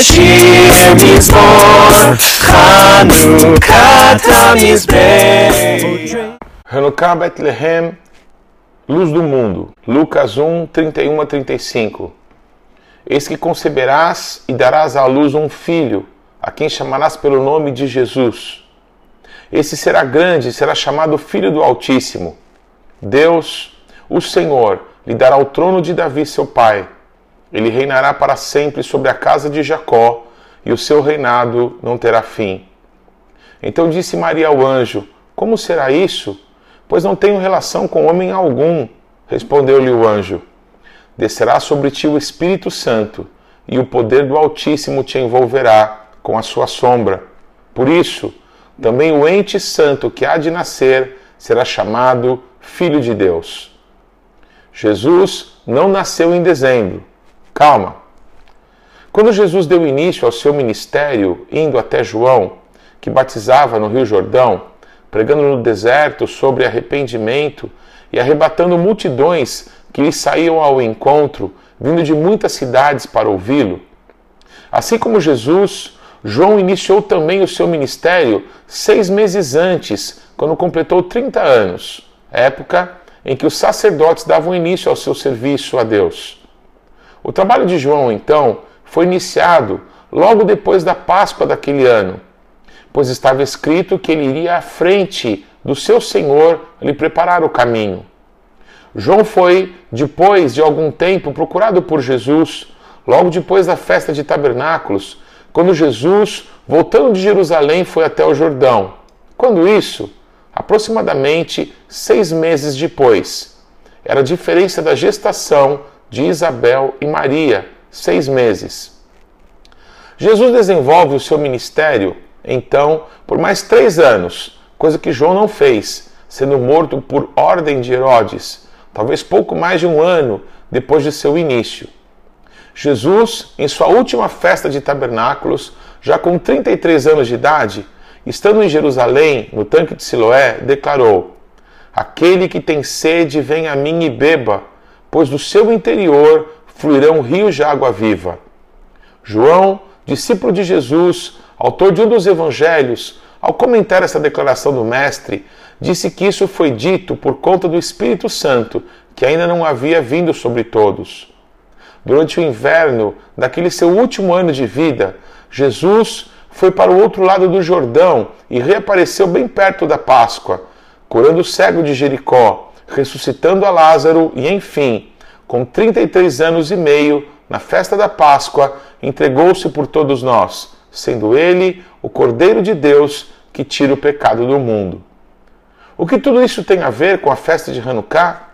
בשיר מזמור, חנוכת המזבח. Hanukkah Bethlehem, luz do mundo. Lucas 1, 31 a 35. Eis que conceberás e darás à luz um filho, a quem chamarás pelo nome de Jesus. Esse será grande e será chamado Filho do Altíssimo. Deus, o Senhor, lhe dará o trono de Davi, seu pai. ele reinará para sempre sobre a casa de Jacó, e o seu reinado não terá fim. Então disse Maria ao anjo: Como será isso? Pois não tenho relação com homem algum. Respondeu-lhe o anjo: Descerá sobre ti o Espírito Santo, e o poder do Altíssimo te envolverá com a sua sombra. Por isso, também o ente santo que há de nascer será chamado Filho de Deus. Jesus não nasceu em dezembro. Calma. Quando Jesus deu início ao seu ministério, indo até João, que batizava no Rio Jordão, pregando no deserto sobre arrependimento e arrebatando multidões que lhe saíam ao encontro, vindo de muitas cidades para ouvi-lo. Assim como Jesus, João iniciou também o seu ministério seis meses antes, quando completou 30 anos, época em que os sacerdotes davam início ao seu serviço a Deus. O trabalho de João, então, foi iniciado logo depois da Páscoa daquele ano pois estava escrito que ele iria à frente do seu Senhor lhe preparar o caminho. João foi, depois de algum tempo, procurado por Jesus, logo depois da festa de tabernáculos, quando Jesus, voltando de Jerusalém, foi até o Jordão. Quando isso? Aproximadamente seis meses depois. Era a diferença da gestação de Isabel e Maria, seis meses. Jesus desenvolve o seu ministério então por mais três anos, coisa que João não fez, sendo morto por ordem de Herodes, talvez pouco mais de um ano depois de seu início. Jesus, em sua última festa de tabernáculos, já com 33 anos de idade, estando em Jerusalém, no tanque de Siloé, declarou: Aquele que tem sede, vem a mim e beba, pois do seu interior fluirão rios de água viva. João, discípulo de Jesus, autor de um dos evangelhos, ao comentar essa declaração do Mestre, disse que isso foi dito por conta do Espírito Santo, que ainda não havia vindo sobre todos. Durante o inverno daquele seu último ano de vida, Jesus foi para o outro lado do Jordão e reapareceu bem perto da Páscoa, curando o cego de Jericó, ressuscitando a Lázaro e, enfim, com 33 anos e meio, na festa da Páscoa, entregou-se por todos nós sendo ele o Cordeiro de Deus que tira o pecado do mundo. O que tudo isso tem a ver com a festa de Hanukkah?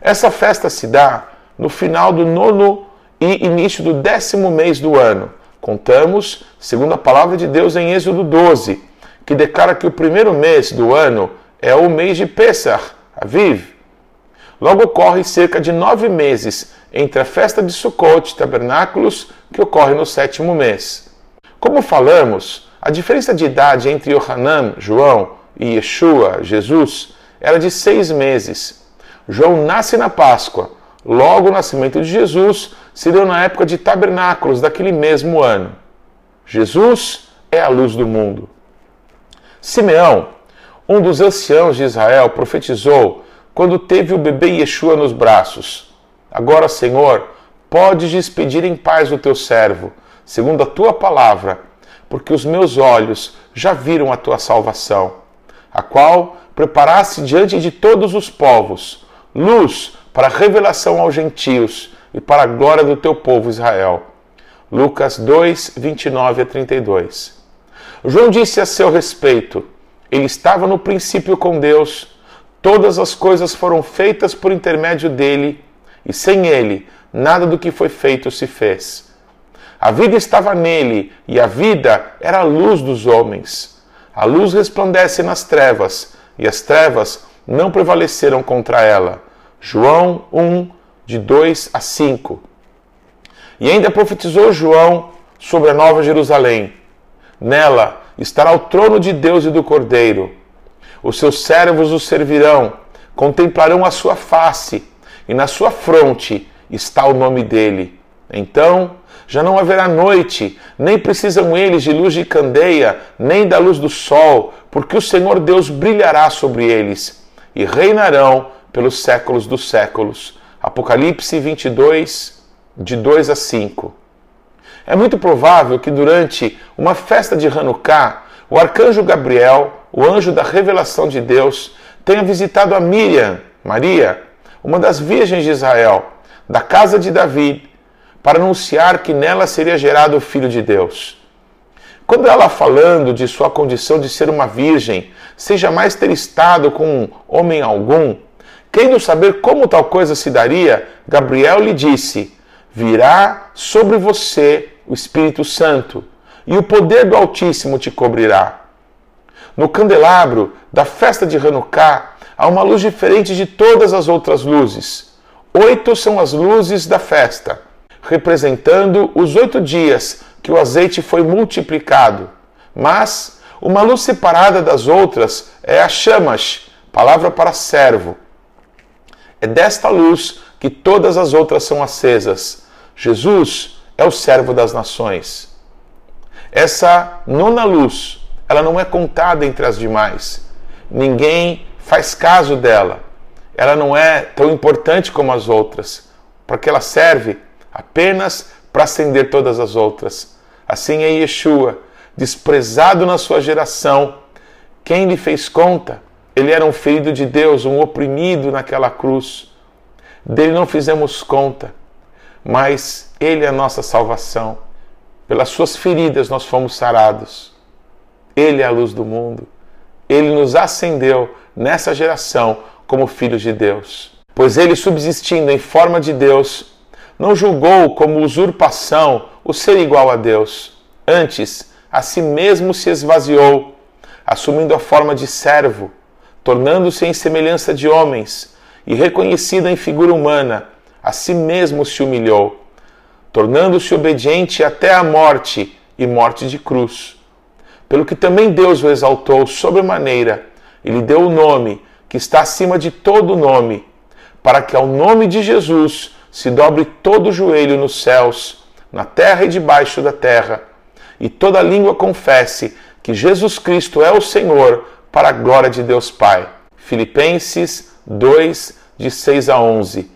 Essa festa se dá no final do nono e início do décimo mês do ano. Contamos, segundo a palavra de Deus em Êxodo 12, que declara que o primeiro mês do ano é o mês de Pesach, Aviv. Logo ocorre cerca de nove meses entre a festa de Sukkot, tabernáculos, que ocorre no sétimo mês. Como falamos, a diferença de idade entre Yohanan, João, e Yeshua, Jesus, era de seis meses. João nasce na Páscoa. Logo, o nascimento de Jesus se deu na época de tabernáculos daquele mesmo ano. Jesus é a luz do mundo. Simeão, um dos anciãos de Israel, profetizou quando teve o bebê Yeshua nos braços: Agora, Senhor, podes despedir em paz o teu servo segundo a tua palavra, porque os meus olhos já viram a tua salvação, a qual preparaste diante de todos os povos, luz para revelação aos gentios e para a glória do teu povo Israel. Lucas 2, 29 a 32. João disse a seu respeito: Ele estava no princípio com Deus, todas as coisas foram feitas por intermédio dele, e sem ele, nada do que foi feito se fez. A vida estava nele e a vida era a luz dos homens. A luz resplandece nas trevas e as trevas não prevaleceram contra ela. João 1, de 2 a 5. E ainda profetizou João sobre a Nova Jerusalém. Nela estará o trono de Deus e do Cordeiro. Os seus servos o servirão, contemplarão a sua face, e na sua fronte está o nome dele. Então Já não haverá noite, nem precisam eles de luz de candeia, nem da luz do sol, porque o Senhor Deus brilhará sobre eles e reinarão pelos séculos dos séculos. Apocalipse 22, de 2 a 5. É muito provável que durante uma festa de Hanukkah, o arcanjo Gabriel, o anjo da revelação de Deus, tenha visitado a Miriam, Maria, uma das virgens de Israel, da casa de Davi, para anunciar que nela seria gerado o Filho de Deus. Quando ela falando de sua condição de ser uma virgem, sem jamais ter estado com homem algum, querendo saber como tal coisa se daria, Gabriel lhe disse: Virá sobre você o Espírito Santo, e o poder do Altíssimo te cobrirá. No candelabro da festa de Hanukkah há uma luz diferente de todas as outras luzes. Oito são as luzes da festa representando os oito dias que o azeite foi multiplicado. Mas uma luz separada das outras é a chamas, palavra para servo. É desta luz que todas as outras são acesas. Jesus é o servo das nações. Essa nona luz, ela não é contada entre as demais. Ninguém faz caso dela. Ela não é tão importante como as outras, porque ela serve apenas para acender todas as outras. Assim é Yeshua, desprezado na sua geração. Quem lhe fez conta? Ele era um ferido de Deus, um oprimido naquela cruz. Dele não fizemos conta, mas ele é a nossa salvação. Pelas suas feridas nós fomos sarados. Ele é a luz do mundo. Ele nos acendeu nessa geração como filhos de Deus. Pois ele, subsistindo em forma de Deus, não julgou como usurpação o ser igual a Deus. Antes, a si mesmo se esvaziou, assumindo a forma de servo, tornando-se em semelhança de homens e reconhecido em figura humana, a si mesmo se humilhou, tornando-se obediente até a morte e morte de cruz. Pelo que também Deus o exaltou sobremaneira e lhe deu o nome que está acima de todo nome, para que ao nome de Jesus se dobre todo o joelho nos céus, na terra e debaixo da terra, e toda língua confesse que Jesus Cristo é o Senhor, para a glória de Deus Pai. Filipenses 2, de 6 a 11.